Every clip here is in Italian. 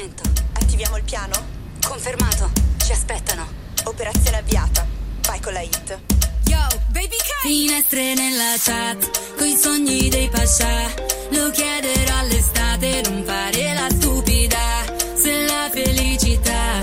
Attiviamo il piano? Confermato. Ci aspettano. Operazione avviata. Vai con la hit. Yo, baby K. Finestre nella chat, coi sogni dei pascià. Lo chiederò all'estate, non fare la stupida. Se la felicità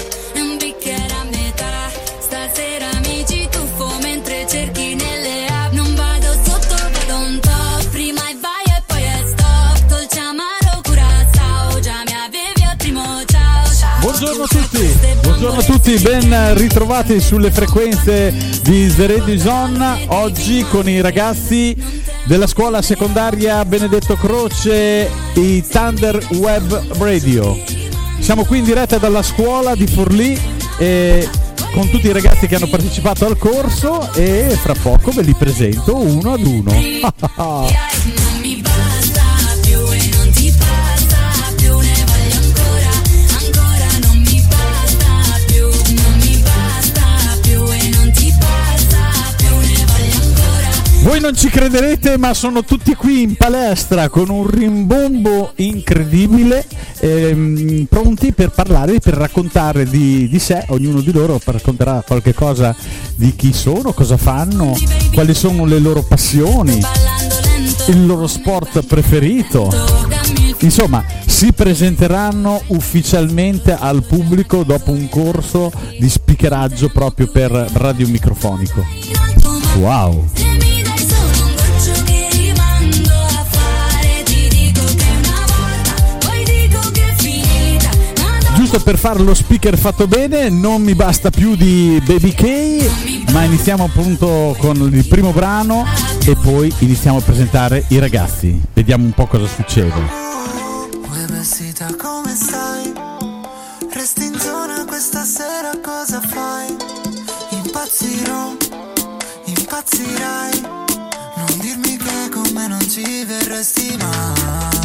Buongiorno a tutti, buongiorno a tutti, ben ritrovati sulle frequenze di The Radio Zone. Oggi con i ragazzi della scuola secondaria Benedetto Croce, i Thunder Web Radio. Siamo qui in diretta dalla scuola di Forlì e con tutti i ragazzi che hanno partecipato al corso e fra poco ve li presento uno ad uno. Voi non ci crederete, ma sono tutti qui in palestra con un rimbombo incredibile, ehm, pronti per parlare, per raccontare di, di sé. Ognuno di loro racconterà qualche cosa di chi sono, cosa fanno, quali sono le loro passioni, il loro sport preferito. Insomma, si presenteranno ufficialmente al pubblico dopo un corso di speakeraggio proprio per radiomicrofonico. fuoco, ma Wow! Giusto per fare lo speaker fatto bene, non mi basta più di Baby K, ma iniziamo appunto con il primo brano e poi iniziamo a presentare i ragazzi. Vediamo un po' cosa succede. Come stai? Resti in zona questa sera cosa fai? Impazzirò, impazzirai Non dirmi che con me non ci verresti mai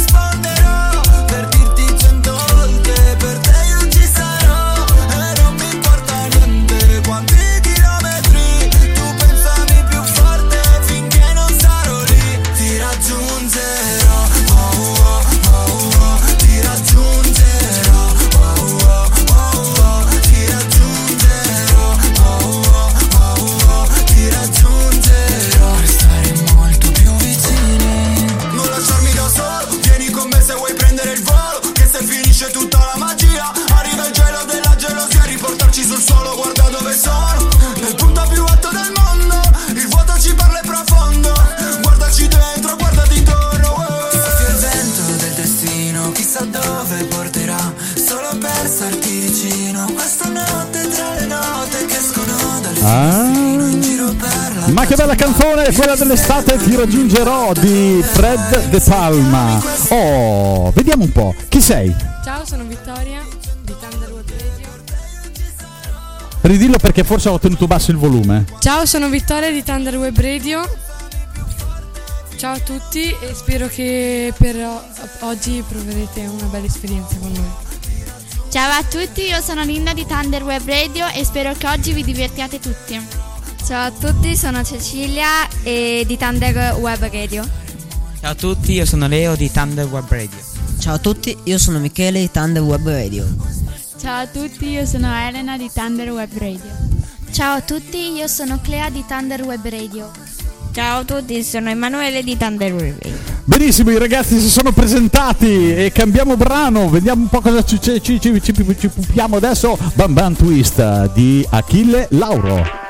Ma che bella canzone, quella dell'estate ti raggiungerò di Fred De Palma. Oh, vediamo un po'. Chi sei? Ciao, sono Vittoria di Thunderwood Radio. Ridillo perché forse ho tenuto basso il volume. Ciao, sono Vittoria di Thunderweb Radio. Ciao a tutti e spero che per oggi proverete una bella esperienza con noi. Ciao a tutti, io sono Linda di Thunder Web Radio e spero che oggi vi divertiate tutti. Ciao a tutti, sono Cecilia e di Thunder Web Radio. Ciao a tutti, io sono Leo di Thunder Web Radio. Ciao a tutti, io sono Michele di Thunder Web Radio. Ciao a tutti, io sono Elena di Thunder Web Radio. Ciao a tutti, io sono Clea di Thunder Web Radio. Ciao a tutti, sono Emanuele di Thunder Web Radio. Benissimo, i ragazzi si sono presentati e cambiamo brano. Vediamo un po' cosa ci, ci, ci, ci, ci, ci pupiamo adesso. Bam Bam Twist di Achille Lauro.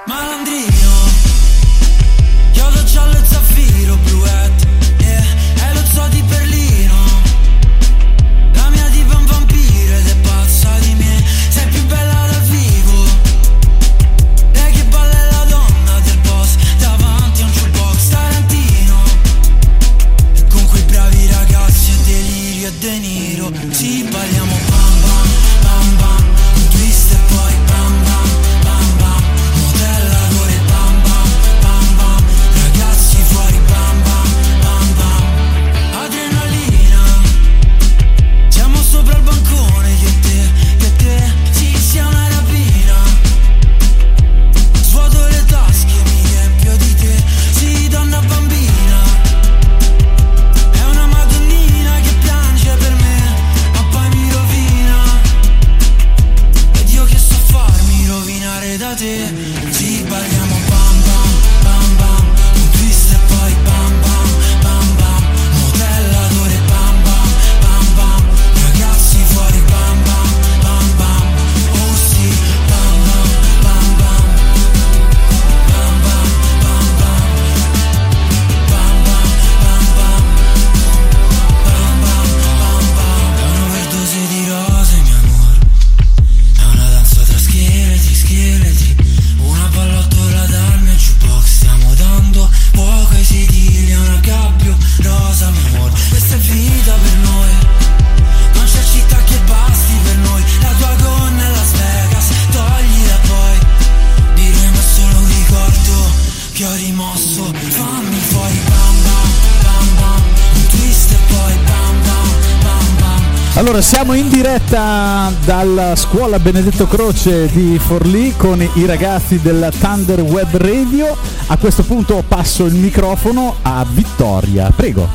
Siamo in diretta dalla scuola Benedetto Croce di Forlì con i ragazzi della Thunder Web Radio. A questo punto passo il microfono a Vittoria. Prego.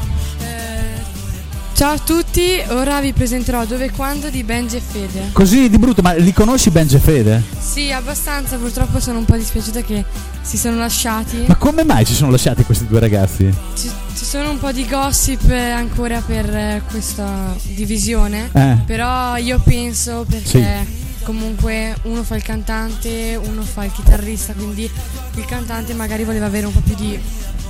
Ciao a tutti, ora vi presenterò Dove e Quando di Benji e Fede. Così di brutto, ma li conosci Benji e Fede? Sì, abbastanza, purtroppo sono un po' dispiaciuta che si sono lasciati. Ma come mai ci sono lasciati questi due ragazzi? Ci, ci sono un po' di gossip ancora per eh, questa divisione, Eh. però io penso perché Sì. comunque uno fa il cantante, uno fa il chitarrista, quindi il cantante magari voleva avere un po' più di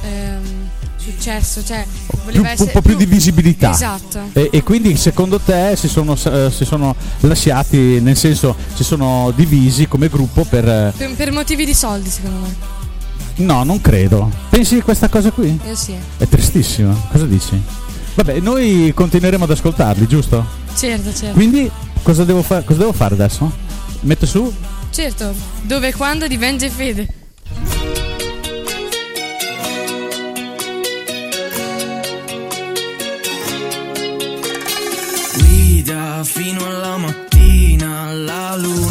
ehm, successo, cioè Più- voleva essere un po' più di visibilità. Esatto. E, e quindi secondo te si sono, eh, si sono lasciati, nel senso si sono divisi come gruppo per... eh, Per, per motivi di soldi, secondo me. No, non credo. Pensi a questa cosa qui? Io sì. È tristissimo. Cosa dici? Vabbè, noi continueremo ad ascoltarli, giusto? Certo, certo. Quindi cosa devo, fa- cosa devo fare adesso? Metto su? Certo, dove e quando di Benji e Fede. Guida fino alla mattina la luna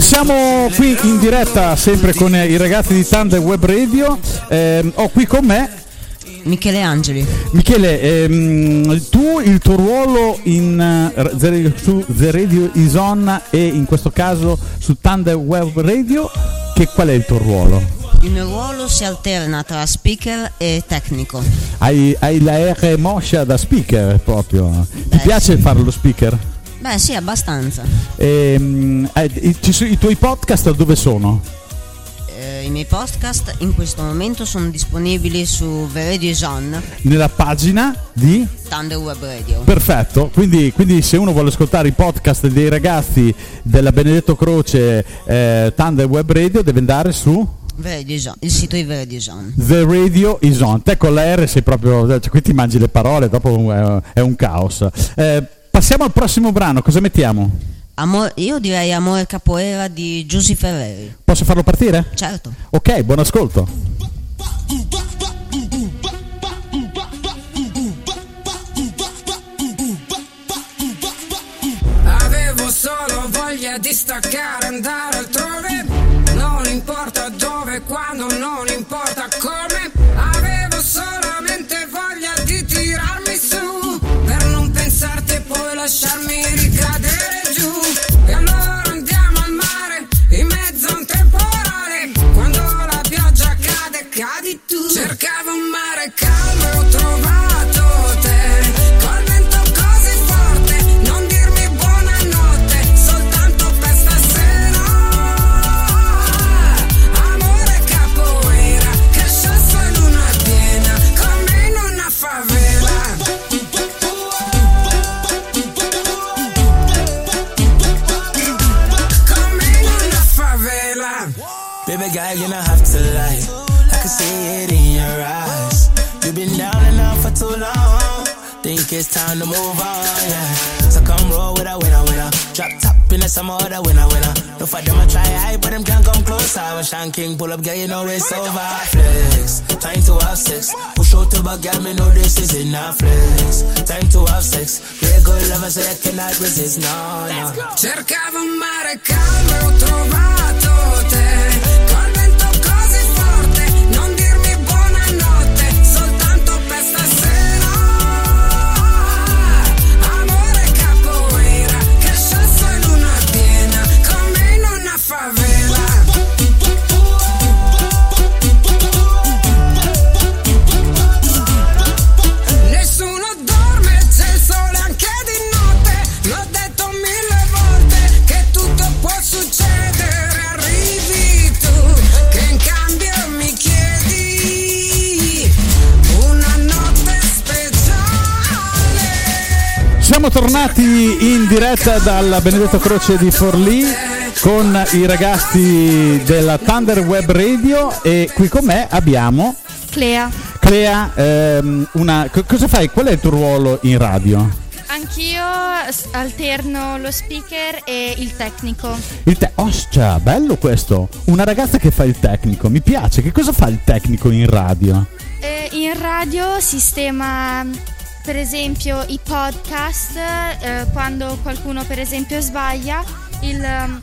siamo qui in diretta sempre con i ragazzi di Thunder Web Radio. Ehm, ho qui con me Michele Angeli. Michele, ehm, tu il tuo ruolo in, eh, su The Radio is On e in questo caso su Thunder Web Radio, che, qual è il tuo ruolo? Il mio ruolo si alterna tra speaker e tecnico. Hai, hai la R moscia da speaker proprio. Ti Beh, piace sì. fare lo speaker? Beh, sì, abbastanza. Ehm, eh, i, I tuoi podcast dove sono? Eh, I miei podcast in questo momento sono disponibili su The Radio Zone, Nella pagina di Thunder Web Radio. Perfetto, quindi, quindi se uno vuole ascoltare i podcast dei ragazzi della Benedetto Croce eh, Thunder Web Radio deve andare su il sito di The Radio Zone. The Radio is on. Te con la R sei proprio. Cioè, qui ti mangi le parole, dopo è, è un caos. Eh, passiamo al prossimo brano, cosa mettiamo? Amor- io direi Amore Capoeira di Giusy Ferreri. Posso farlo partire? Certo. Ok, buon ascolto. Avevo solo voglia di staccare, andare altrove. Non importa dove, quando, non importa come. Lasciarmi ricadere giù. E allora andiamo al mare, in mezzo a un temporale. Quando la pioggia cade. cadi tu. Cercavo un mare calmo, you don't have to lie. I can see it in your eyes. You've been down and out for too long. Think it's time to move on, yeah. So come roll with a winner, winner. Drop top in the summer, the winner, winner. No for them, I try high, but them can't come closer. When Sean King pull up, girl, you know it's over. Flex, time to have sex. Push out to back, girl, me know this is enough. Flex, time to have sex. We're good lovers, so you cannot resist, no, no. Cercavo un mare calmo trovato te. Siamo tornati in diretta dalla Benedetto Croce di Forlì con i ragazzi della Thunder Web Radio e qui con me abbiamo Clea. Clea, ehm, una, co- cosa fai? Qual è il tuo ruolo in radio? Anch'io alterno lo speaker e il tecnico. Il te- Ostia, bello questo! Una ragazza che fa il tecnico, mi piace. Che cosa fa il tecnico in radio? Eh, in radio sistema per esempio i podcast, eh, quando qualcuno per esempio sbaglia, il ehm,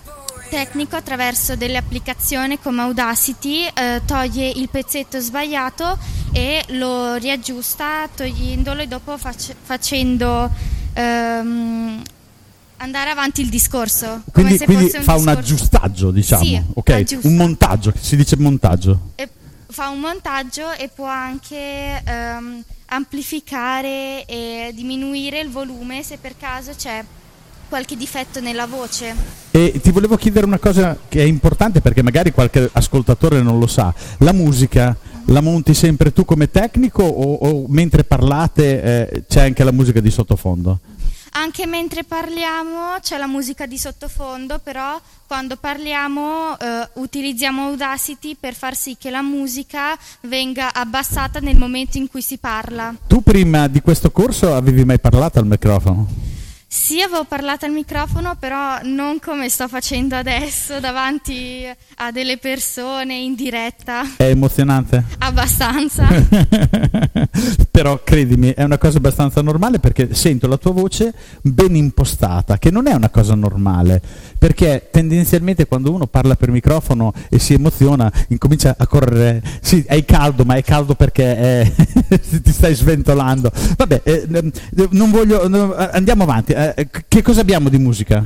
tecnico attraverso delle applicazioni come Audacity eh, toglie il pezzetto sbagliato e lo riaggiusta togliendolo e dopo fac- facendo ehm, andare avanti il discorso. come Quindi, se quindi fosse un fa un discorso- aggiustaggio, diciamo. Sì, ok, aggiusta. un montaggio, si dice montaggio. e fa un montaggio e può anche ehm, amplificare e diminuire il volume se per caso c'è qualche difetto nella voce. E ti volevo chiedere una cosa che è importante perché magari qualche ascoltatore non lo sa. La musica la monti sempre tu come tecnico o, o mentre parlate eh, c'è anche la musica di sottofondo? Anche mentre parliamo c'è la musica di sottofondo, però quando parliamo eh, utilizziamo Audacity per far sì che la musica venga abbassata nel momento in cui si parla. Tu prima di questo corso avevi mai parlato al microfono? Sì, avevo parlato al microfono, però non come sto facendo adesso davanti a delle persone in diretta. È emozionante? Abbastanza. Però credimi, è una cosa abbastanza normale perché sento la tua voce ben impostata, che non è una cosa normale, perché tendenzialmente quando uno parla per microfono e si emoziona, incomincia a correre, sì, hai caldo, ma è caldo perché è- ti stai sventolando. Vabbè, eh, non voglio, no, andiamo avanti. Eh, che cosa abbiamo di musica?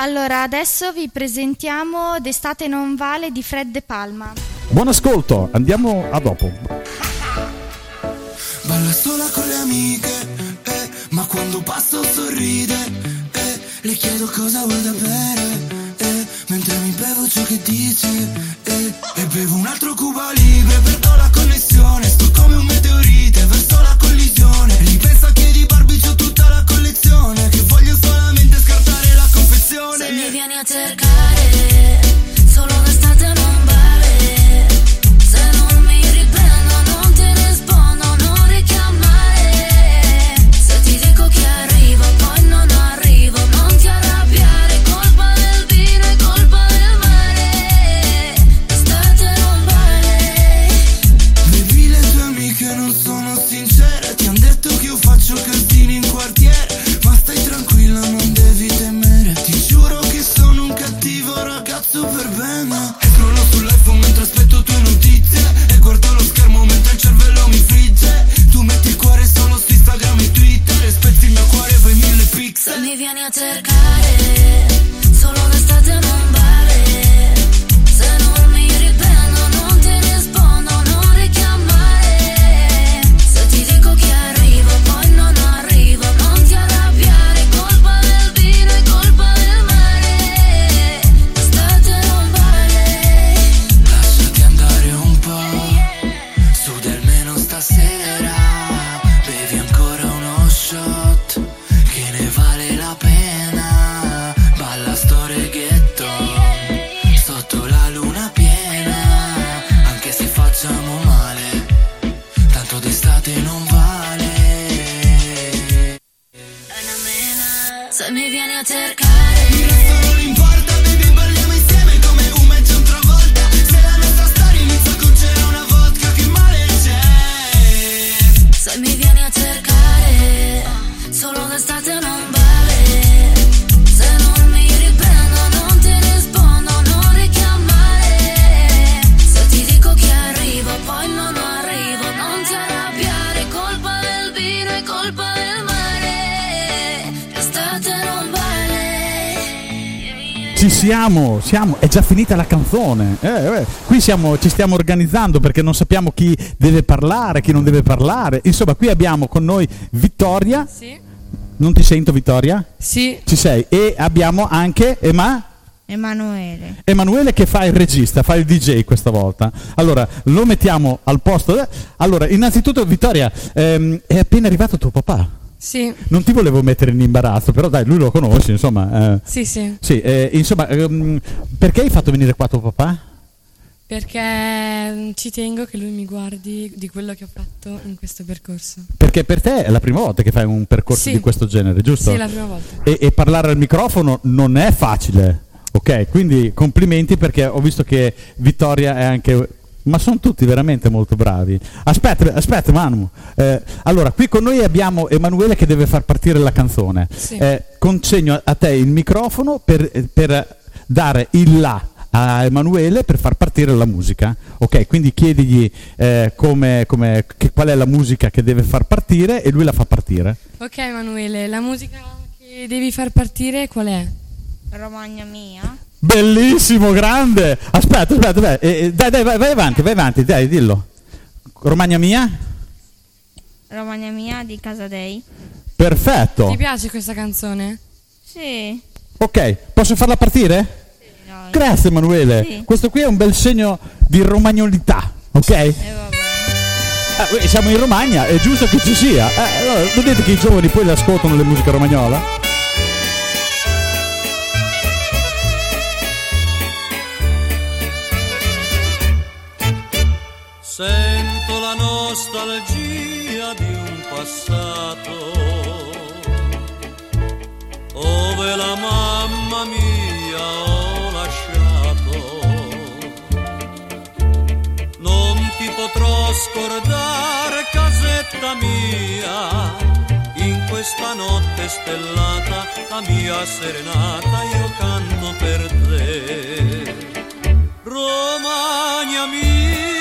Allora, adesso vi presentiamo D'estate non vale di Fred De Palma. Buon ascolto, andiamo a dopo. Balla sola con le amiche, eh, ma quando passo sorride, eh, le chiedo cosa vuoi da bere, eh, mentre mi bevo ciò che dici, eh, e bevo un altro Cuba Libre, perdo la connessione, sto come un meteorite, verso la collisione, ripenso a chiedi barbicio tutta la collezione, che voglio solamente scartare la confezione. Se mi vieni a cercare, a cercare Il resto non importa, baby, parliamo insieme come un mezzo volta Se la nostra storia inizia con c'era una vodka, che male c'è? Se mi vieni a cercare Solo d'estate non vale Ci siamo, siamo, è già finita la canzone. Eh, eh, Qui siamo, ci stiamo organizzando perché non sappiamo chi deve parlare, chi non deve parlare. Insomma, qui abbiamo con noi Vittoria. Sì. Non ti sento, Vittoria? Sì. Ci sei. E abbiamo anche Ema- Emanuele. Emanuele che fa il regista, fa il DJ questa volta. Allora, lo mettiamo al posto. Allora, innanzitutto, Vittoria, ehm, è appena arrivato tuo papà. Sì. Non ti volevo mettere in imbarazzo, però dai, lui lo conosci, insomma. eh. Sì, sì. Sì, eh, insomma, ehm, perché hai fatto venire qua tuo papà? Perché mm, ci tengo che lui mi guardi di quello che ho fatto in questo percorso. Perché per te è la prima volta che fai un percorso Sì. di questo genere, giusto? Sì, è la prima volta. E, e parlare al microfono non è facile, ok? Quindi complimenti perché ho visto che Vittoria è anche... Ma sono tutti veramente molto bravi. Aspetta, aspetta Manu. Eh, allora, qui con noi abbiamo Emanuele che deve far partire la canzone. Sì. Eh, consegno a te il microfono per, per dare il là a Emanuele per far partire la musica. Ok, quindi chiedigli eh, come- come- che- qual è la musica che deve far partire e lui la fa partire. Ok, Emanuele, la musica che devi far partire qual è? Romagna mia. Bellissimo, grande! Aspetta, aspetta, vai, eh, eh, dai, dai, vai, vai avanti, vai avanti, dai, dillo. Romagna mia? Romagna mia di Casadei. Perfetto. Ti piace questa canzone? Sì. Ok, posso farla partire? dai. Grazie Emanuele. Sì. Questo qui è un bel segno di romagnolità, ok? E vabbè. Eh, siamo in Romagna, è giusto che ci sia. Eh, allora, vedete che i giovani poi le ascoltano le musiche romagnola? Sento la nostalgia di un passato dove la mamma mia ho lasciato. Non ti potrò scordare, casetta mia, in questa notte stellata, la mia serenata, io canto per te. Romagna mia,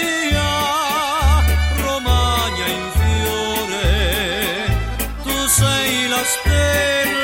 sei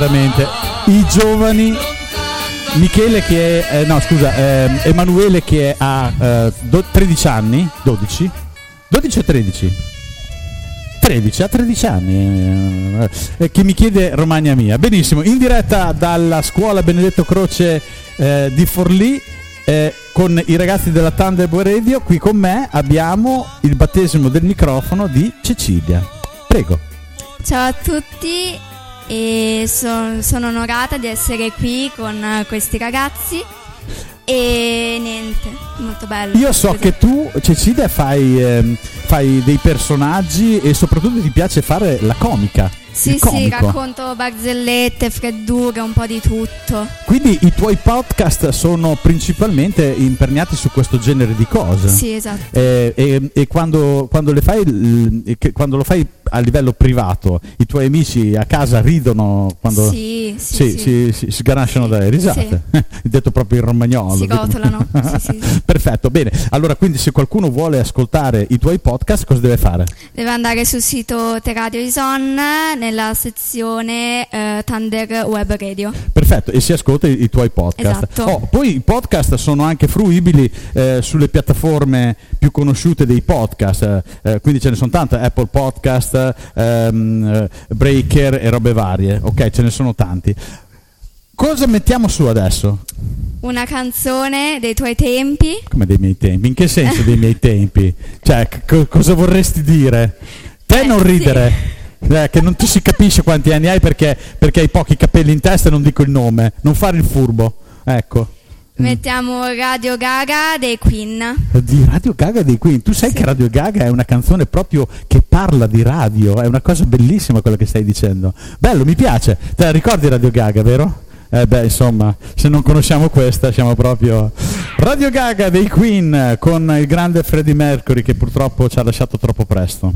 veramente. I giovani Michele che è, eh, no scusa, ehm, Emanuele che ha eh, do- 13 anni, 12? 12 o 13? 13, ha 13 anni, eh, eh, che mi chiede Romagna mia. Benissimo, in diretta dalla scuola Benedetto Croce eh, di Forlì. eh, con i ragazzi della Thunderboy Radio, qui con me abbiamo il battesimo del microfono di Cecilia. Prego. Ciao a tutti e so- sono onorata di essere qui con eh, questi ragazzi e niente, molto bello. Io so che tu, Cecilia, fai, ehm, fai dei personaggi e soprattutto ti piace fare la comica. Sì, sì, racconto barzellette, freddure, un po' di tutto. Quindi i tuoi podcast sono principalmente imperniati su questo genere di cose. Sì, esatto. Eh, e e quando, quando le fai, quando lo fai a livello privato, i tuoi amici a casa ridono quando Sì, sì, sì. Si, si sganasciano dalle risate. Detto proprio in romagnolo. Si rotolano, sì, sì. Perfetto, bene. Allora, quindi se qualcuno vuole ascoltare i tuoi podcast, cosa deve fare? Deve andare sul sito Teradio Ison nella sezione eh, Thunder Web Radio. Perfetto, e si ascolta i, i tuoi podcast. Esatto. Oh, poi i podcast sono anche fruibili eh, sulle piattaforme più conosciute dei podcast, eh, quindi ce ne sono tante, Apple Podcast, ehm, eh, Breaker e robe varie, ok, ce ne sono tanti. Cosa mettiamo su adesso? Una canzone dei tuoi tempi. Come dei miei tempi? In che senso dei miei tempi? Cioè, co- cosa vorresti dire? Te non ridere. Eh, che non ti si capisce quanti anni hai perché, perché hai pochi capelli in testa e non dico il nome. Non fare il furbo. Ecco. Mettiamo Radio Gaga dei Queen. Di Radio Gaga dei Queen. Tu sai che Radio Gaga è una canzone proprio che parla di radio. È una cosa bellissima quello che stai dicendo. Bello, mi piace. Te la ricordi Radio Gaga, vero? Eh beh, insomma, se non conosciamo questa siamo proprio... Radio Gaga dei Queen con il grande Freddie Mercury che purtroppo ci ha lasciato troppo presto.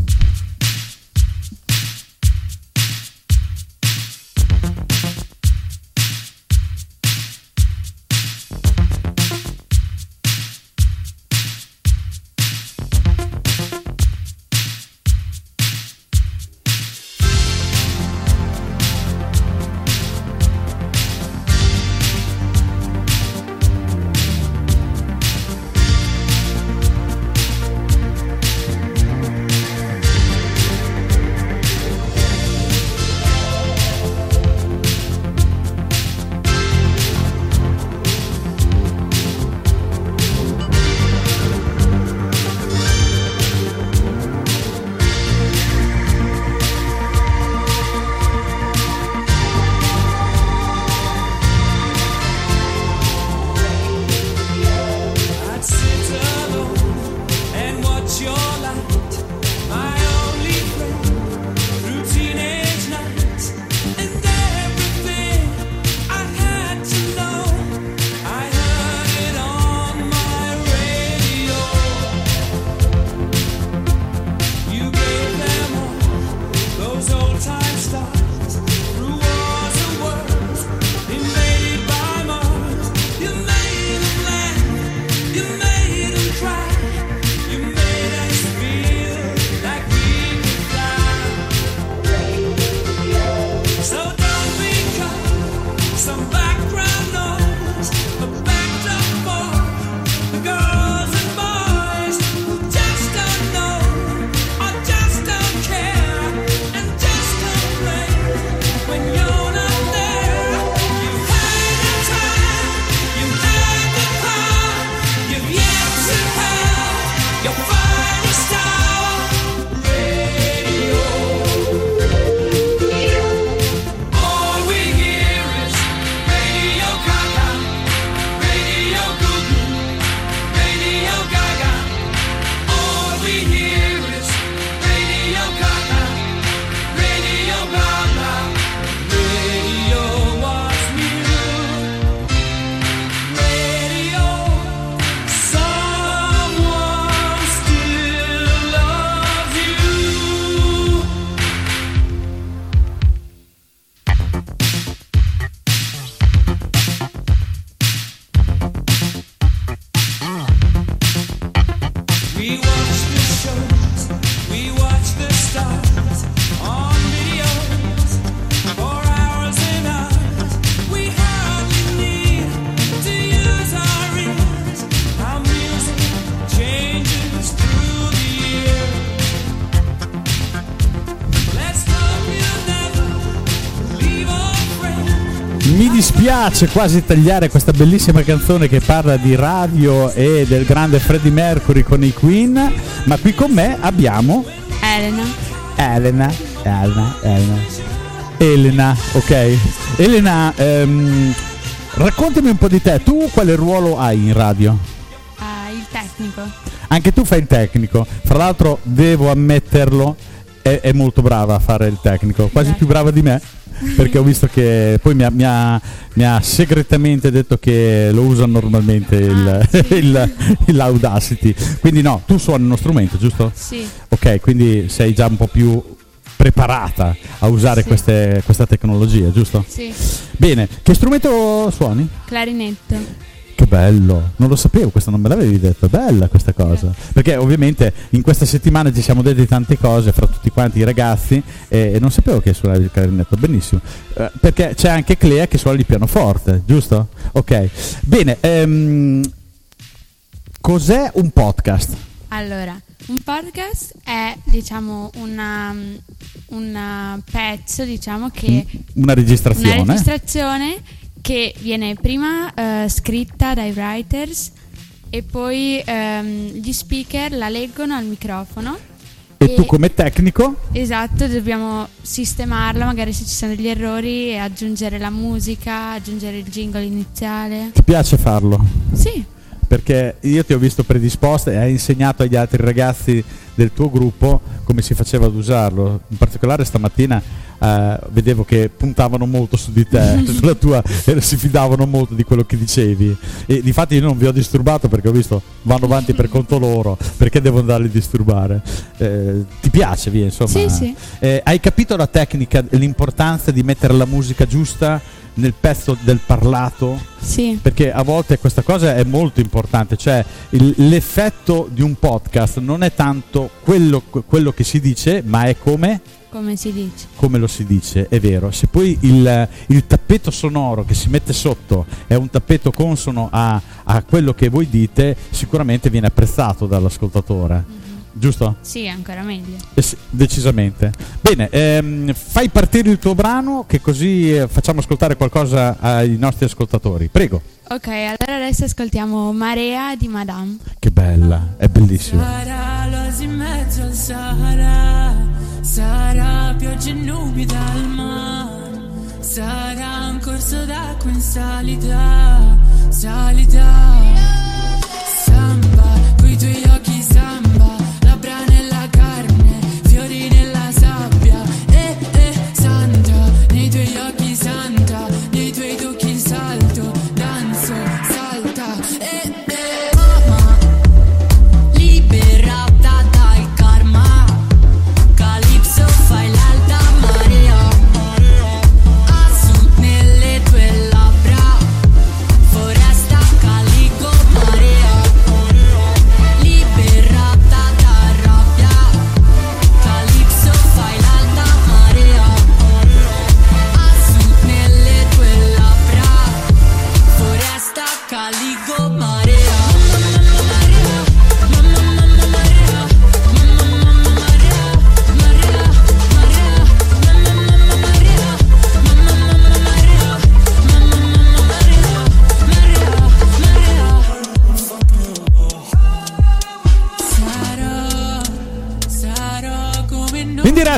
Dispiace quasi tagliare questa bellissima canzone che parla di radio e del grande Freddie Mercury con i Queen, ma qui con me abbiamo Elena. Elena, Elena, Elena. Elena, ok. Elena, ehm, raccontami un po' di te. Tu quale ruolo hai in radio? Ah, il tecnico. Anche tu fai il tecnico. Fra l'altro, devo ammetterlo, è, è molto brava a fare il tecnico, quasi più brava di me. Perché ho visto che poi mi ha, mi ha- mi ha segretamente detto che lo usa normalmente il, il, il Audacity. Quindi no, tu suoni uno strumento, giusto? Sì. Ok, quindi sei già un po' più preparata a usare Sì. queste- questa tecnologia, giusto? Sì. Bene, che strumento suoni? Clarinetto. Che bello, non lo sapevo, questo non me l'avevi detto, bella questa cosa. Perché ovviamente in questa settimana ci siamo detti tante cose fra tutti quanti i ragazzi e, e non sapevo che suonavi il clarinetto, benissimo. Eh, perché c'è anche Clea che suona il pianoforte, giusto? Ok, bene, ehm, cos'è un podcast? Allora, un podcast è diciamo una, un pezzo diciamo che Una registrazione? una registrazione che viene prima eh, scritta dai writers e poi ehm, gli speaker la leggono al microfono. E tu come tecnico? Esatto, dobbiamo sistemarla, magari se ci sono degli errori, e aggiungere la musica, aggiungere il jingle iniziale. Ti piace farlo? Sì, Perché io ti ho visto predisposta e hai insegnato agli altri ragazzi del tuo gruppo come si faceva ad usarlo. In particolare stamattina eh, vedevo che puntavano molto su di te, sulla tua, e si fidavano molto di quello che dicevi. E difatti io non vi ho disturbato perché ho visto vanno avanti per conto loro, perché devo andarli a disturbare. Eh, ti piace, via, insomma. Sì, sì. Eh, hai capito la tecnica, l'importanza di mettere la musica giusta nel pezzo del parlato? Sì. Perché a volte questa cosa è molto importante, cioè il- l'effetto di un podcast non è tanto quello, quello che si dice, ma è come, come si dice. come lo si dice, è vero. Se poi il, il tappeto sonoro che si mette sotto è un tappeto consono a, a quello che voi dite, sicuramente viene apprezzato dall'ascoltatore. Giusto? Sì, ancora meglio. Eh sì, decisamente. Bene, ehm, fai partire il tuo brano che così eh, facciamo ascoltare qualcosa ai nostri ascoltatori. Prego. Ok, allora adesso ascoltiamo Marea di Madame. Che bella, è bellissimo. Sarà l'oasi in mezzo al Sahara, sarà pioggia e nubi dal mare, sarà un corso d'acqua in salita, salita. Samba, coi tuoi occhi samba,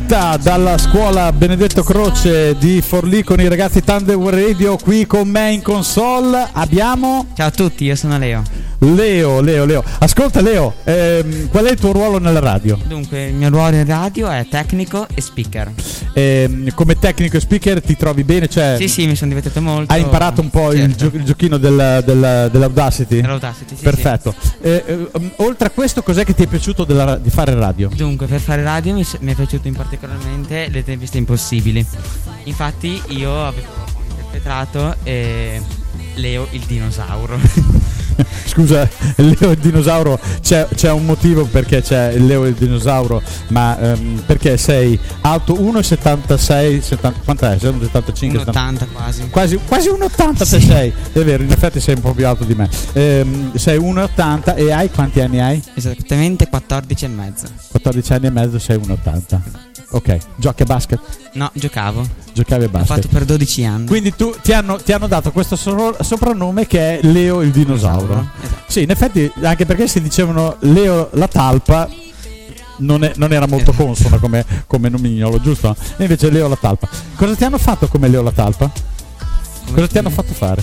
diretta dalla scuola Benedetto Croce di Forlì con i ragazzi Thunder Radio, qui con me in console abbiamo Ciao a tutti, io sono Leo. Leo, Leo, Leo. Ascolta Leo, ehm, qual è il tuo ruolo nella radio? Dunque, il mio ruolo in radio è tecnico e speaker. Ehm, come tecnico e speaker ti trovi bene? Cioè, Sì, sì, mi sono divertito molto. Hai imparato un po' il, Certo. gio- il giochino del- del- dell'Audacity? Dell'Audacity, sì, Perfetto. Eh, eh, um, oltre a questo, cos'è che ti è piaciuto della di fare radio? Dunque, per fare radio mi, mi è piaciuto in particolarmente le interviste impossibili. Infatti, io avevo interpretato eh, Leo il dinosauro. Scusa, Leo il dinosauro, c'è, c'è un motivo perché c'è il Leo il dinosauro, ma ehm, perché sei alto 1,76, 70, quant'è? Sei 1,75? 1,80 quasi. Quasi, quasi 1,80 se sei, è vero, in effetti sei un po' più alto di me. Ehm, sei 1,80 e hai quanti anni hai? Esattamente 14 e mezzo. 14 anni e mezzo, sei 1,80. Ok, giochi a basket? No, giocavo. Giocavi a L'ho basket. fatto per 12 anni. Quindi tu, ti, hanno, ti hanno dato questo so- soprannome che è Leo il dinosauro. Esatto. Sì, in effetti, anche perché si dicevano Leo la talpa. Non, è- non era molto consono come, come nomignolo, giusto? E invece Leo la talpa. Cosa ti hanno fatto come Leo la talpa? Cosa ti hanno fatto fare?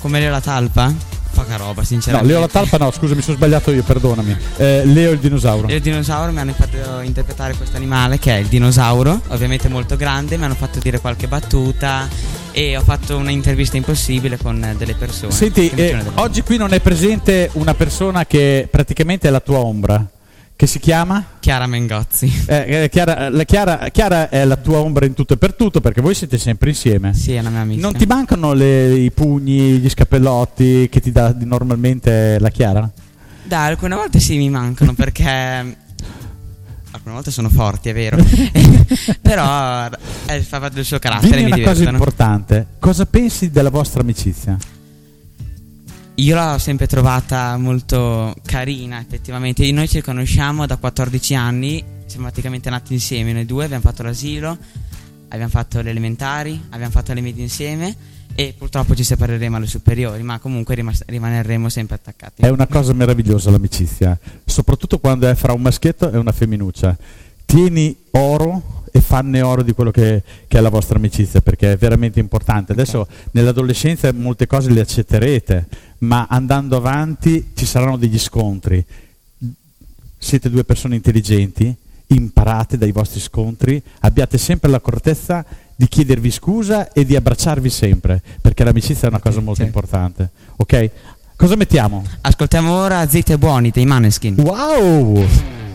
Come Leo la talpa? Poca roba, No, sinceramente. Leo la talpa no, scusa, mi sono sbagliato io, perdonami. Eh, Leo il dinosauro. Leo il dinosauro mi hanno fatto interpretare questo animale che è il dinosauro, ovviamente molto grande, mi hanno fatto dire qualche battuta e ho fatto un'intervista impossibile con delle persone. Senti, eh, oggi qui non è presente una persona che praticamente è la tua ombra. Che si chiama? Chiara Mengozzi. Eh, eh, Chiara, la Chiara, Chiara è la tua ombra in tutto e per tutto perché voi siete sempre insieme. Sì, è una mia amica. Non ti mancano le- i pugni, gli scappellotti che ti dà normalmente la Chiara? Dai, alcune volte sì mi mancano perché alcune volte sono forti, è vero. Però eh, fa parte del suo carattere, Dimmi mi una cosa divertono. importante. Cosa pensi della vostra amicizia? Io l'ho sempre trovata molto carina, effettivamente. Noi ci conosciamo da 14 anni, siamo praticamente nati insieme, noi due abbiamo fatto l'asilo, abbiamo fatto le elementari, abbiamo fatto le medie insieme e purtroppo ci separeremo alle superiori, ma comunque rimas- rimaneremo sempre attaccati. È una cosa meravigliosa l'amicizia, soprattutto quando è fra un maschietto e una femminuccia. Tieni oro e fanne oro di quello che, che è la vostra amicizia, perché è veramente importante. Adesso nell'adolescenza molte cose le accetterete, ma andando avanti ci saranno degli scontri. Siete due persone intelligenti, imparate dai vostri scontri, abbiate sempre l'accortezza di chiedervi scusa e di abbracciarvi sempre, perché l'amicizia è una cosa molto importante. Ok? Cosa mettiamo? Ascoltiamo ora Zitti e Buoni dei Maneskin. Wow!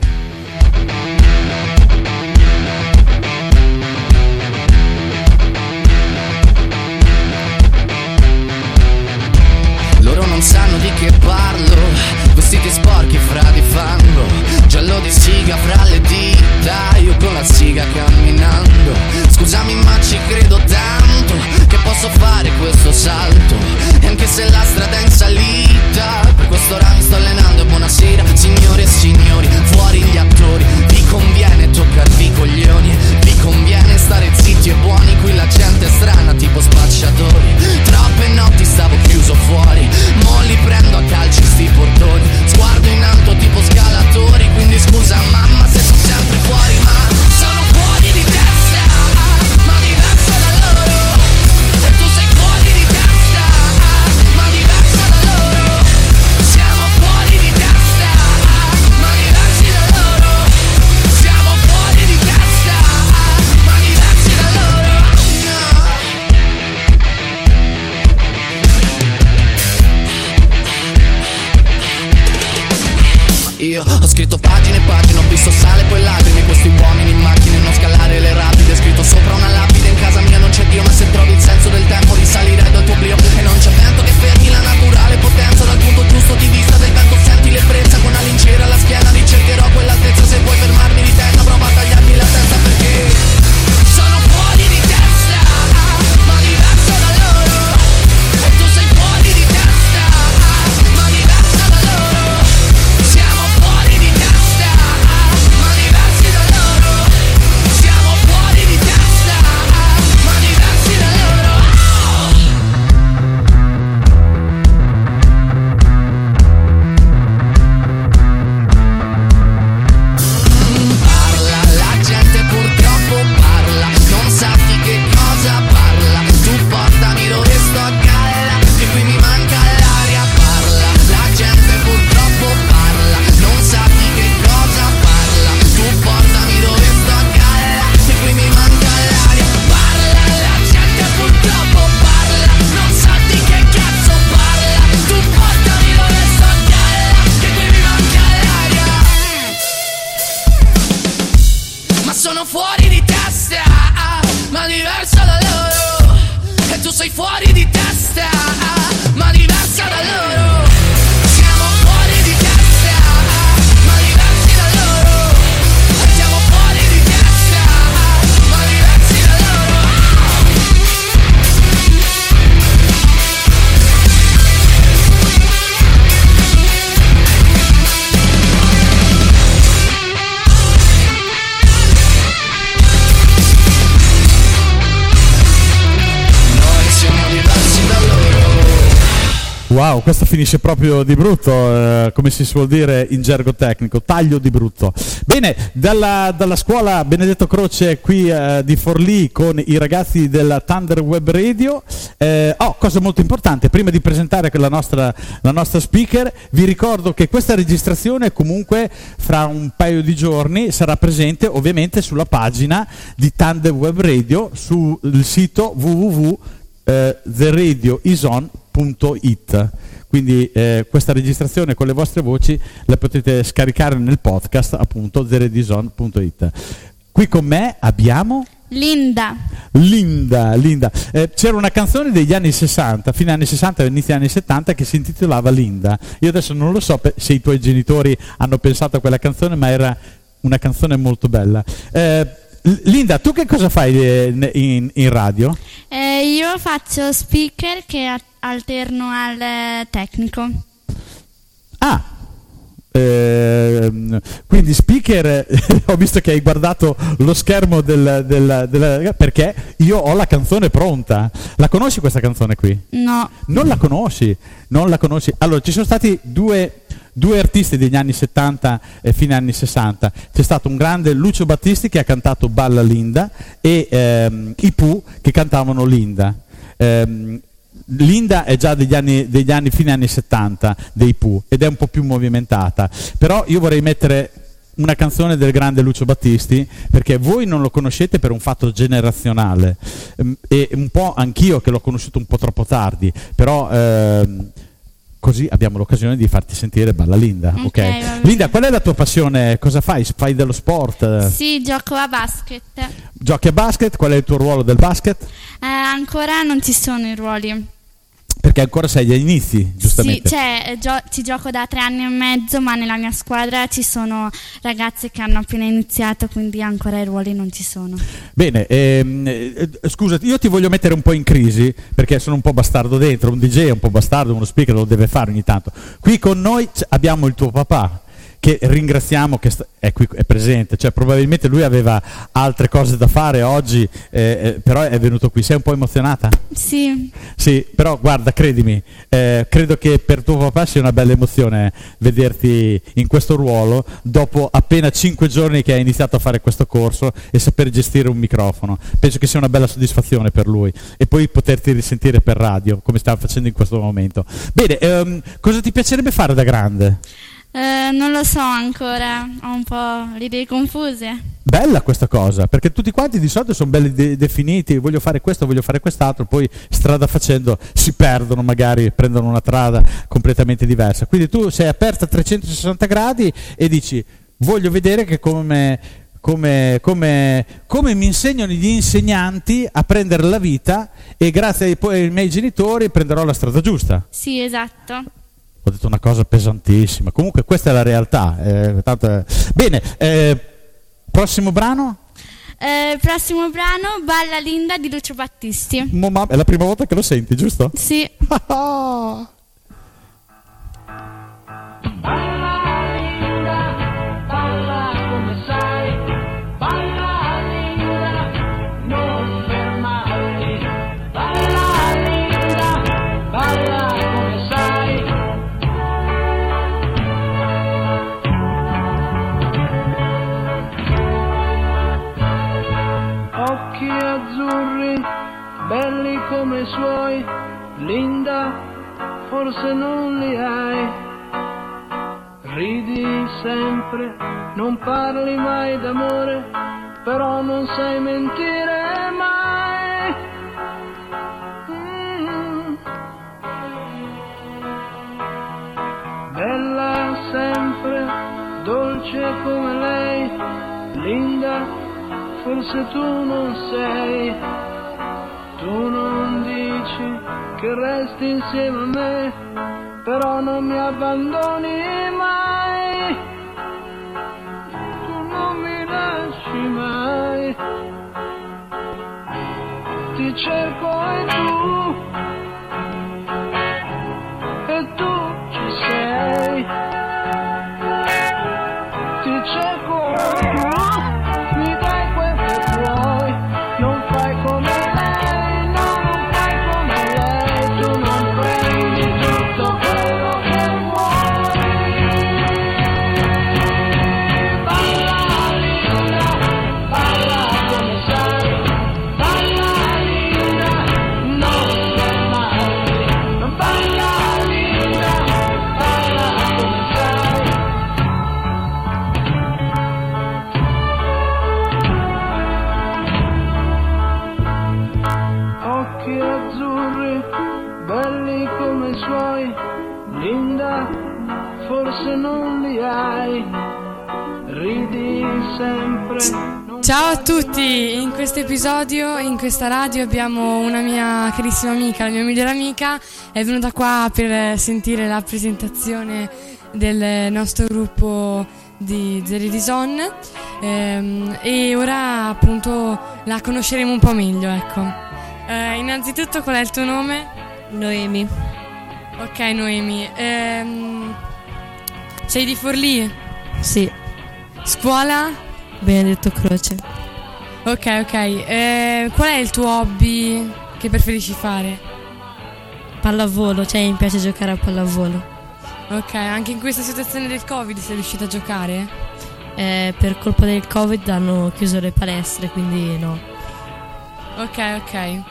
Finisce proprio di brutto, eh, come si suol dire in gergo tecnico, taglio di brutto. Bene, dalla, dalla scuola Benedetto Croce qui eh, di Forlì con i ragazzi della Thunder Web Radio. Eh, oh, cosa molto importante, prima di presentare la nostra, la nostra speaker, vi ricordo che questa registrazione comunque fra un paio di giorni sarà presente ovviamente sulla pagina di Thunder Web Radio sul sito www.theradioison.it quindi eh, questa registrazione con le vostre voci la potete scaricare nel podcast appunto theredison.it qui con me abbiamo Linda. Linda, Linda. Eh, c'era una canzone degli anni 60, fine anni 60 e inizio anni 70 che si intitolava Linda. Io adesso non lo so pe- se i tuoi genitori hanno pensato a quella canzone, ma era una canzone molto bella. Eh, Linda, tu che cosa fai eh, in, in radio? Eh, io faccio speaker che alterno al eh, tecnico. Ah, ehm, quindi speaker, ho visto che hai guardato lo schermo del, del- della- perché io ho la canzone pronta. La conosci questa canzone qui? No. Non la conosci, non la conosci. Allora, ci sono stati due, due artisti degli anni 70 e fine anni 60. C'è stato un grande Lucio Battisti che ha cantato Balla Linda e ehm, i Pooh che cantavano Linda. Ehm, Linda è già degli anni, degli anni fine anni 70 dei Pooh ed è un po' più movimentata. Però io vorrei mettere una canzone del grande Lucio Battisti perché voi non lo conoscete per un fatto generazionale Ehm, e un po' anch'io che l'ho conosciuto un po' troppo tardi, però ehm, così abbiamo l'occasione di farti sentire Balla Linda. Ok, ok? va bene. Linda, qual è la tua passione? Cosa fai? Fai dello sport? Sì, gioco a basket. Giochi a basket? Qual è il tuo ruolo del basket? Eh, ancora non ci sono i ruoli. Perché ancora sei agli inizi, Sì, giustamente. cioè, eh, gio- ci gioco da tre anni e mezzo, ma nella mia squadra ci sono ragazze che hanno appena iniziato, quindi ancora i ruoli non ci sono. Bene, ehm, eh, scusa, io ti voglio mettere un po' in crisi perché sono un po' bastardo dentro, un DJ è un po' bastardo, uno speaker lo deve fare ogni tanto. Qui con noi abbiamo il tuo papà che ringraziamo che è qui è presente, cioè probabilmente lui aveva altre cose da fare oggi, eh, eh, però è venuto qui. Sei un po' emozionata? Sì, Sì, però guarda, credimi, eh, credo che per tuo papà sia una bella emozione vederti in questo ruolo dopo appena cinque giorni che hai iniziato a fare questo corso e saper gestire un microfono. Penso che sia una bella soddisfazione per lui e poi poterti risentire per radio, come stiamo facendo in questo momento. Bene, ehm, cosa ti piacerebbe fare da grande? Eh, non lo so ancora, ho un po' le idee confuse. Bella questa cosa, perché tutti quanti di solito sono belli de- definiti, voglio fare questo, voglio fare quest'altro, poi strada facendo si perdono magari, prendono una strada completamente diversa. Quindi tu sei aperta a 360 gradi e dici voglio vedere che come, come, come, come mi insegnano gli insegnanti a prendere la vita e grazie ai, poi ai miei genitori prenderò la strada giusta. Sì, esatto. Ho detto una cosa pesantissima, comunque questa è la realtà. eh, tanto- Bene, eh, prossimo brano? Eh, prossimo brano, Balla Linda di Lucio Battisti. Mo- ma- è la prima volta che lo senti, giusto? Sì. come i suoi, Linda, forse non li hai. Ridi sempre, non parli mai d'amore, però non sai mentire mai. Mm. Bella sempre, dolce come lei, linda, forse tu non sei. Che resti insieme a me, però non mi abbandoni mai. Tu non mi lasci mai. Ti cerco e tu, Ciao a tutti, in questo episodio, in questa radio abbiamo una mia carissima amica, la mia migliore amica, è venuta qua per sentire la presentazione del nostro gruppo di Zeridison ehm, e ora appunto la conosceremo un po' meglio, ecco. Eh, innanzitutto qual è il tuo nome? Noemi. Ok Noemi, ehm, sei di Forlì? Sì. Scuola? Benedetto Croce. Ok, ok. Eh, qual è il tuo hobby che preferisci fare? Pallavolo, cioè mi piace giocare a pallavolo. Ok, anche in questa situazione del Covid sei riuscito a giocare? Eh, per colpa del Covid hanno chiuso le palestre, quindi no. Ok, ok.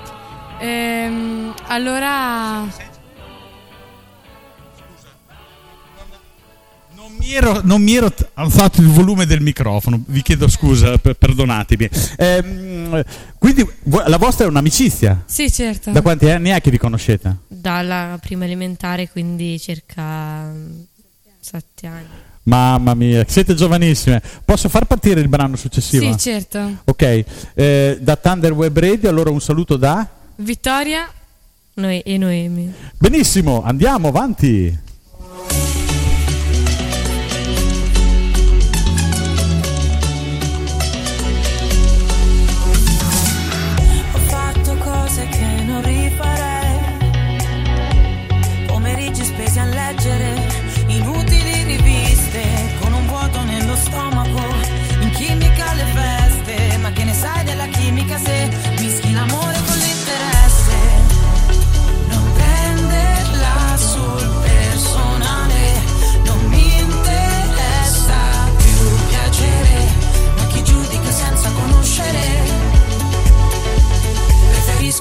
Ehm, allora... mi ero, non mi ero alzato il volume del microfono, vi chiedo scusa, per- perdonatemi. Ehm, quindi la vostra è un'amicizia? Sì, certo. Da quanti anni è che vi conoscete? Dalla prima elementare, quindi circa sette anni. Mamma mia, siete giovanissime. Posso far partire il brano successivo? Sì, certo. Ok, eh, da Thunder Web Radio, allora un saluto da... Vittoria e Noemi. Benissimo, andiamo avanti.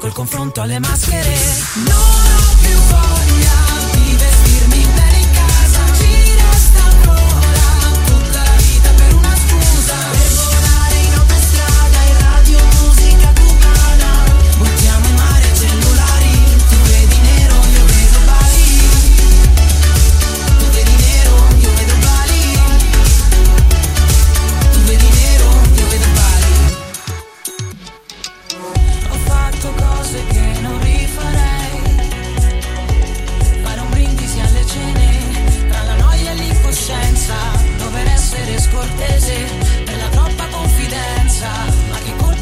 Preferisco il confronto alle maschere. Non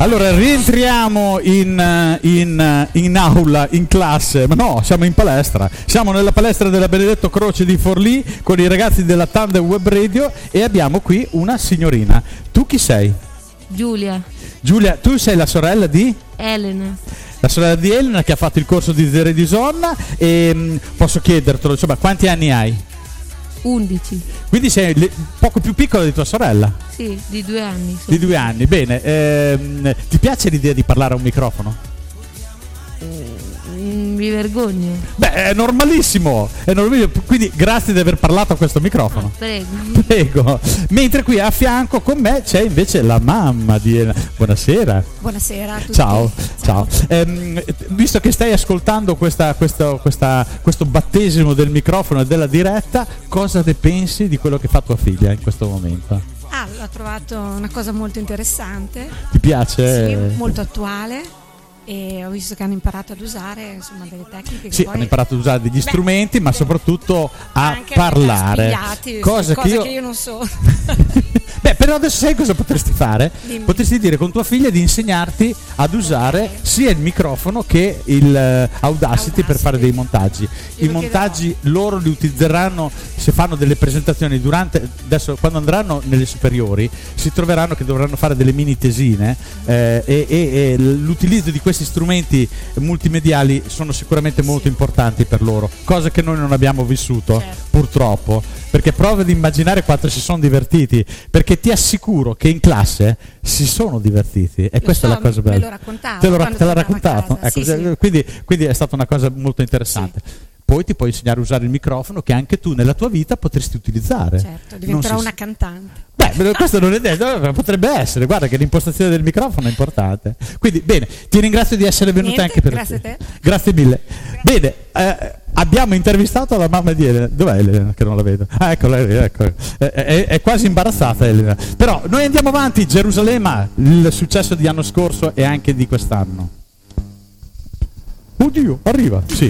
Allora rientriamo in, in, in aula, in classe, ma no, siamo in palestra. Siamo nella palestra della Benedetto Croce di Forlì con i ragazzi della Thunder Web Radio e abbiamo qui una signorina. Tu chi sei? Giulia. Giulia, tu sei la sorella di? Elena. La sorella di Elena che ha fatto il corso di Zeredison e mh, posso chiedertelo, insomma, quanti anni hai? 11. Quindi sei le- poco più piccola di tua sorella, Sì, di due anni. di due anni. Bene, ehm, ti piace l'idea di parlare a un microfono? Mm, Mi vergogno. Beh, è normalissimo, è normalissimo. Quindi grazie di aver parlato a questo microfono. Prego. Prego. Mentre qui a fianco con me c'è invece la mamma di Elena. Buonasera. Buonasera a tutti. Ciao, ciao. Ehm, visto che stai ascoltando questa- questo, questa- questo battesimo del microfono e della diretta, cosa ne pensi di quello che fa tua figlia in questo momento? Ah, l'ho trovato una cosa molto interessante, Ti piace? sì, molto attuale e ho visto che hanno imparato ad usare insomma delle tecniche che Sì, poi hanno imparato ad usare degli Beh, strumenti, ma soprattutto a parlare. spigliati, Cosa cose che io, non so. Beh, però adesso sai cosa potresti fare? Dimmi. Potresti dire con tua figlia di insegnarti ad usare sia il microfono che il eh, Audacity, per fare dei montaggi. I montaggi loro li utilizzeranno se fanno delle presentazioni durante adesso quando andranno nelle superiori si troveranno che dovranno fare delle mini tesine eh, e, e- e l'utilizzo di questi strumenti multimediali sono sicuramente molto importanti per loro, cosa che noi non abbiamo vissuto purtroppo, perché prova ad immaginare quanto si sono divertiti, perché ti assicuro che in classe si sono divertiti e Lo questa so, è la cosa bella. lo raccontavo Te, lo te l'ha raccontato? Ecco, sì, sì. Quindi, quindi è stata una cosa molto interessante. Poi ti puoi insegnare a usare il microfono che anche tu nella tua vita potresti utilizzare. Certo, diventerò si- una cantante. Beh, questo non è detto, eh, potrebbe essere, guarda che l'impostazione del microfono è importante. Quindi, bene, ti ringrazio di essere venuta Niente, anche per grazie a te. Grazie mille. Bene, eh, abbiamo intervistato la mamma di Elena. Dov'è Elena? Che non la vedo. Ah, eccola, ecco. È, è- è quasi imbarazzata Elena. Però noi andiamo avanti, Gerusalemme, il successo di anno scorso e anche di quest'anno. Oddio, arriva, sì.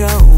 Go.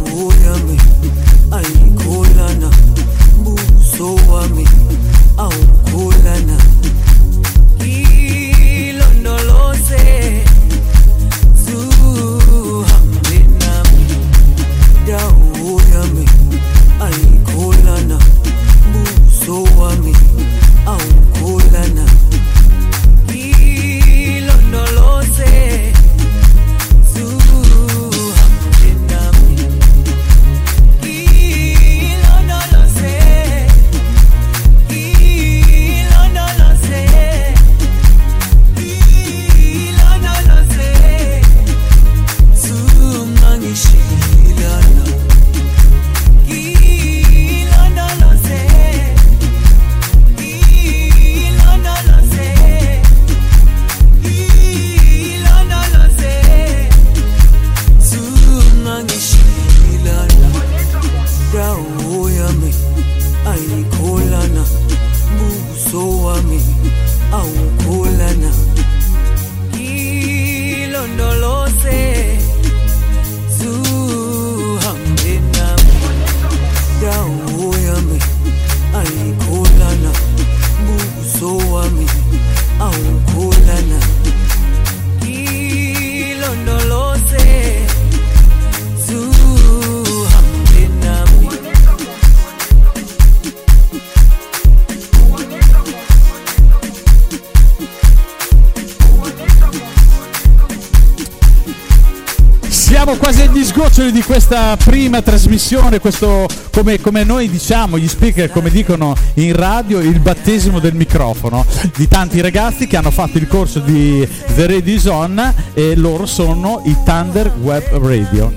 Sgoccioli di questa prima trasmissione, questo come, come noi diciamo, gli speaker come dicono in radio, il battesimo del microfono di tanti ragazzi che hanno fatto il corso di The Radio Zone e loro sono i Thunder Web Radio.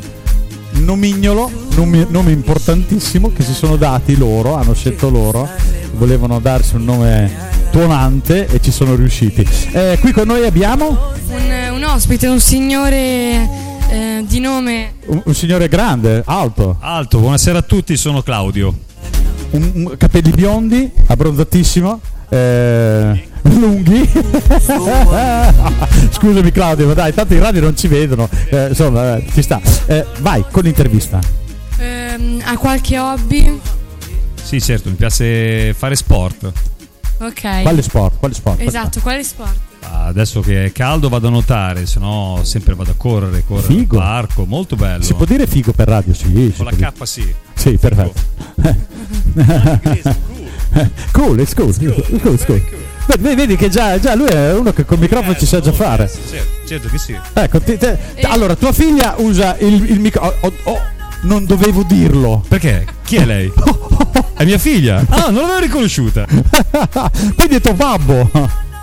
Nomignolo, nome, nome importantissimo che si sono dati loro, hanno scelto loro, volevano darsi un nome tuonante e ci sono riusciti. Eh, qui con noi abbiamo Un, un ospite, un signore eh, di nome un, un signore grande, alto. Alto, buonasera a tutti, sono Claudio. un, un- capelli biondi, abbronzatissimo, eh, lunghi. Scusami Claudio, ma dai, tanto in radio non ci vedono, eh, insomma, eh, ci sta. Eh, vai con l'intervista. ehm, ha qualche hobby. Sì, certo, mi piace fare sport. Ok. Quale sport? Quale sport? Esatto, quale sport? Adesso che è caldo vado a nuotare, se no sempre vado a correre, correre Figo. al parco, molto bello. Si può dire figo per radio? Sì, si Con la. K sì. Sì, perfetto. cool, it's cool, it's cool, it's cool. Vedi, vedi che già, già lui è uno che col microfono ci sa già fare. Certo, certo che sì. Ecco, ti- te- allora tua figlia usa il, il microfono. non dovevo dirlo. Perché? Chi è lei? È mia figlia. Ah, non l'avevo riconosciuta. Quindi è tuo babbo.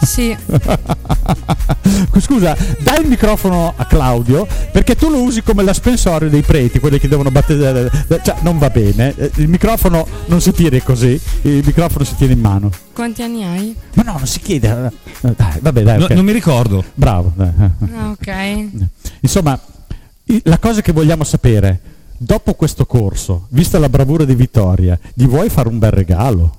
Sì. Scusa, dai il microfono a Claudio perché tu lo usi come l'aspensorio dei preti, quelli che devono battezzare. Cioè, non va bene. Il microfono non si tiene così, il microfono si tiene in mano. Quanti anni hai? Ma no, non si chiede. Dai, vabbè, dai. No, ok. non mi ricordo. Bravo. dai. Ah, ok. Insomma, la cosa che vogliamo sapere, dopo questo corso, vista la bravura di Vittoria, gli vuoi fare un bel regalo?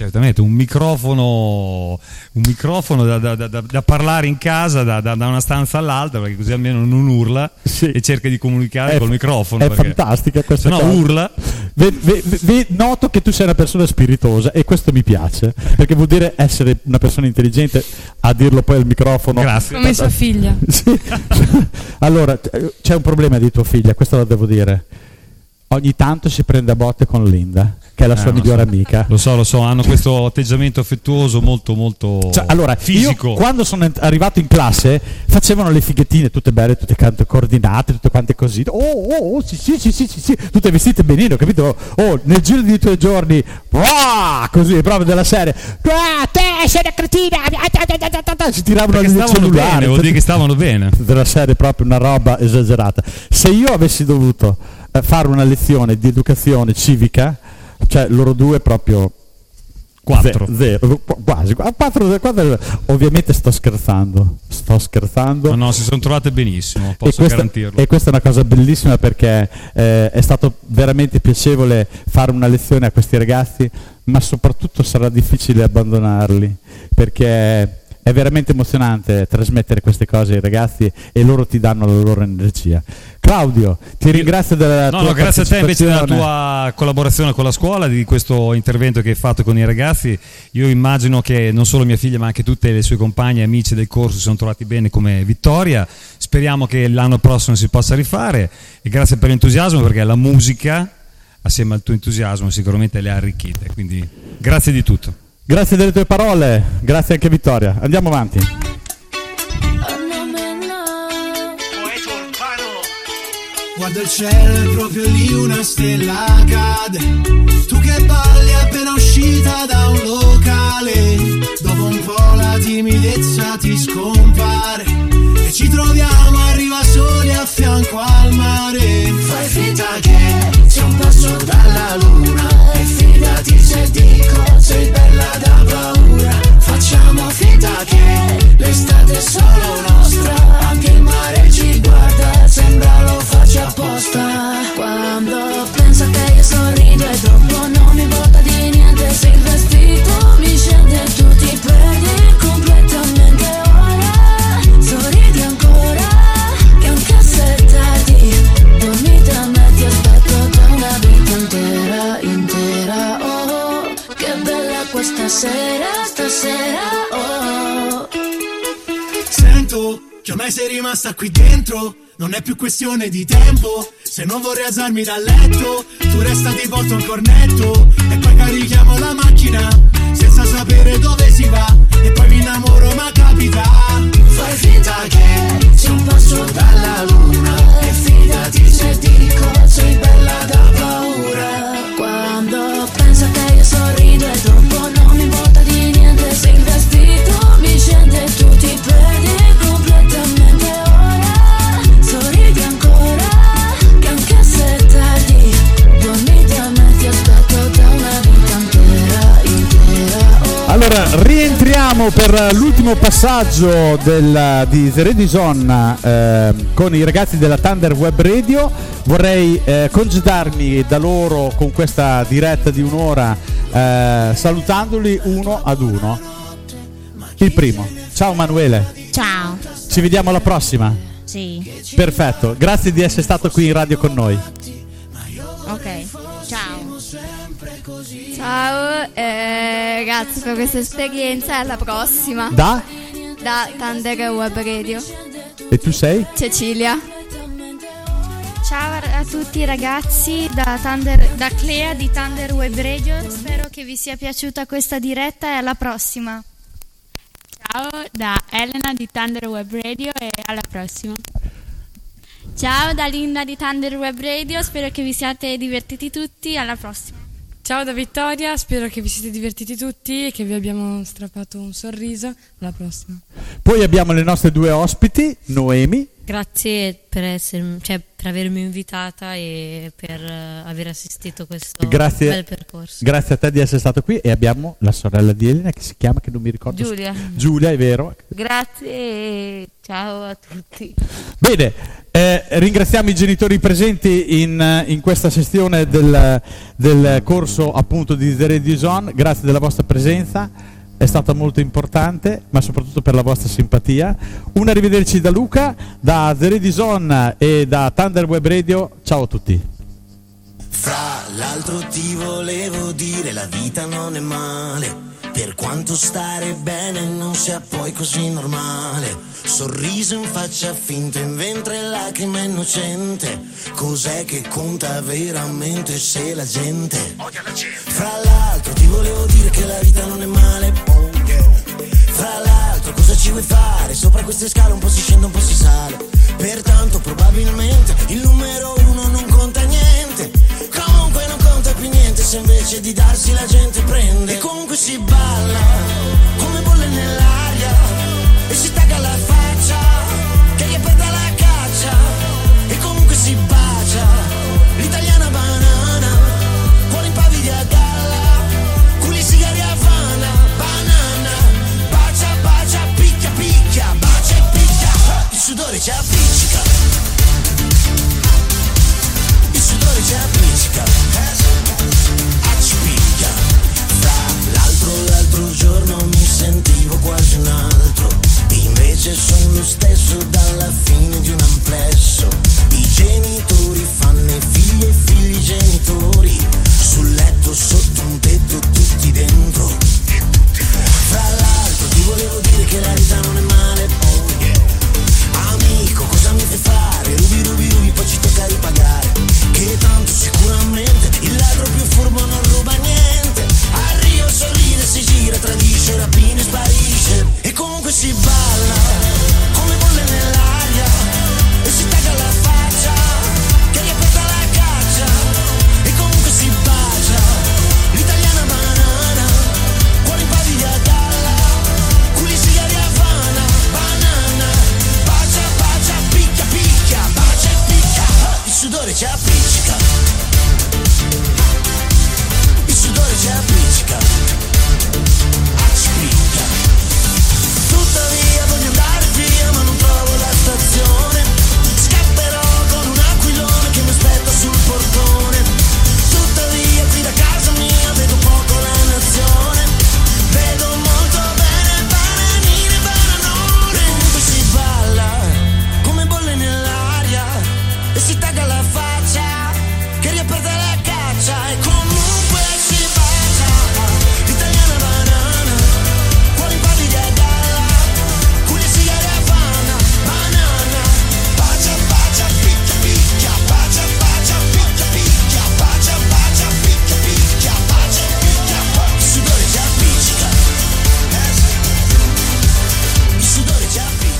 Certamente, un microfono, un microfono da, da- da- da- parlare in casa da, da- da una stanza all'altra, perché così almeno non urla e cerca di comunicare È- col microfono. È fantastica questa Se no cosa. urla. Ve- ve- ve- noto che tu sei una persona spiritosa e questo mi piace, perché vuol dire essere una persona intelligente a dirlo poi al microfono. Grazie. Come sua figlia. Sì. allora, c'è un problema di tua figlia, questo lo devo dire. Ogni tanto si prende a botte con Linda, che è la Eh, sua migliore so. amica. Lo so, lo so, hanno questo atteggiamento affettuoso molto, molto Cioè, allora, fisico. io quando sono arrivato in classe facevano le fighettine tutte belle, tutte canto coordinate, tutte quante così. Oh, oh, oh, sì, sì, sì, sì, sì, sì, tutte vestite benino, capito? Oh, nel giro di due giorni, wow, così, proprio della serie. Ah, te sei una cretina! Si tiravano Perché stavano cellulare. bene, vuol dire che stavano bene. Della serie proprio una roba esagerata. Se io avessi dovuto eh, fare una lezione di educazione civica, cioè loro due proprio Quattro. Ze- zero, qu- quasi. qu- quattro- quattro- ovviamente sto scherzando. Sto scherzando. No, no, si sono trovate benissimo, E posso questa, garantirlo. e questa è una cosa bellissima perché eh, è stato veramente piacevole fare una lezione a questi ragazzi, ma soprattutto sarà difficile abbandonarli perché è veramente emozionante trasmettere queste cose ai ragazzi e loro ti danno la loro energia. Claudio, ti ringrazio della No, tua no, grazie a te invece della tua collaborazione con la scuola, di questo intervento che hai fatto con i ragazzi. Io immagino che non solo mia figlia, ma anche tutte le sue compagne e amici del corso si sono trovati bene come Vittoria. Speriamo che l'anno prossimo si possa rifare e grazie per l'entusiasmo perché la musica, assieme al tuo entusiasmo, sicuramente le ha arricchite. Quindi grazie di tutto. Grazie delle tue parole, grazie anche Vittoria. Andiamo avanti. Guarda il cielo, è proprio lì una stella cade. Tu che balli appena uscita da un locale. Dopo un po' la timidezza ti scompare. E ci troviamo, arriva soli a fianco al mare. Fai finta che sei un passo dalla luna. E fidati se dico, sei bella da paura. Facciamo finta che l'estate è solo nostra. Anche il mare ci guarda, lo faccia apposta. Quando penso te io sorrido e dopo non mi sei rimasta qui dentro. Non è più questione di tempo. Se non vorrei alzarmi dal letto, tu resta ti porto un cornetto. E poi carichiamo la macchina senza sapere dove si va. E poi mi innamoro, ma capita. Fai finta che sei un passo dalla luna. E fidati se dico, sei bella da paura. Allora, rientriamo per l'ultimo passaggio del, di The Ready Zone eh, con i ragazzi della Thunder Web Radio. Vorrei eh, congedarmi da loro con questa diretta di un'ora eh, salutandoli uno ad uno. Il primo, ciao Manuele, Ciao. ci vediamo alla prossima. Sì. Perfetto, grazie di essere stato qui in radio con noi. Ciao, eh, grazie per questa esperienza e alla prossima. Da? Da Thunder Web Radio. E tu sei? Cecilia. Ciao a a tutti ragazzi da, Thunder- da Clea di Thunder Web Radio, spero che vi sia piaciuta questa diretta e alla prossima. Ciao da Elena di Thunder Web Radio e alla prossima. Ciao da Linda di Thunder Web Radio, spero che vi siate divertiti tutti, alla prossima. Ciao da Vittoria, spero che vi siete divertiti tutti e che vi abbiamo strappato un sorriso. Alla prossima. Poi abbiamo le nostre due ospiti, Noemi. Grazie per, essermi- cioè, per avermi invitata e per eh, aver assistito a questo Grazie, bel percorso. grazie a te di essere stato qui e abbiamo la sorella di Elena che si chiama, che non mi ricordo. Giulia. Giulia, è vero. Grazie e ciao a tutti. Bene, Eh, ringraziamo i genitori presenti in, in questa sessione del, del corso appunto di The Radio Zone, grazie della vostra presenza, è stata molto importante, ma soprattutto per la vostra simpatia. Un arrivederci da Luca, da The Radio Zone e da Thunder Web Radio, ciao a tutti. Fra l'altro ti volevo dire la vita non è male Per quanto stare bene non sia poi così normale. Sorriso in faccia finto in ventre lacrime innocente. Cos'è che conta veramente se la gente? Fra l'altro ti volevo dire che la vita non è male oh yeah. Fra l'altro cosa ci vuoi fare? Sopra queste scale un po' si scende un po' si sale. Pertanto probabilmente il numero uno non conta niente se invece di darsi la gente prende. E comunque si balla come bolle nell'aria. E si tagga la faccia che gli perda la caccia. E comunque si bacia. L'italiana banana Cuori impavidi a galla Culi sigari a Havana Banana. Bacia, bacia, picchia, picchia Bacia e picchia. Il sudore ci appiccica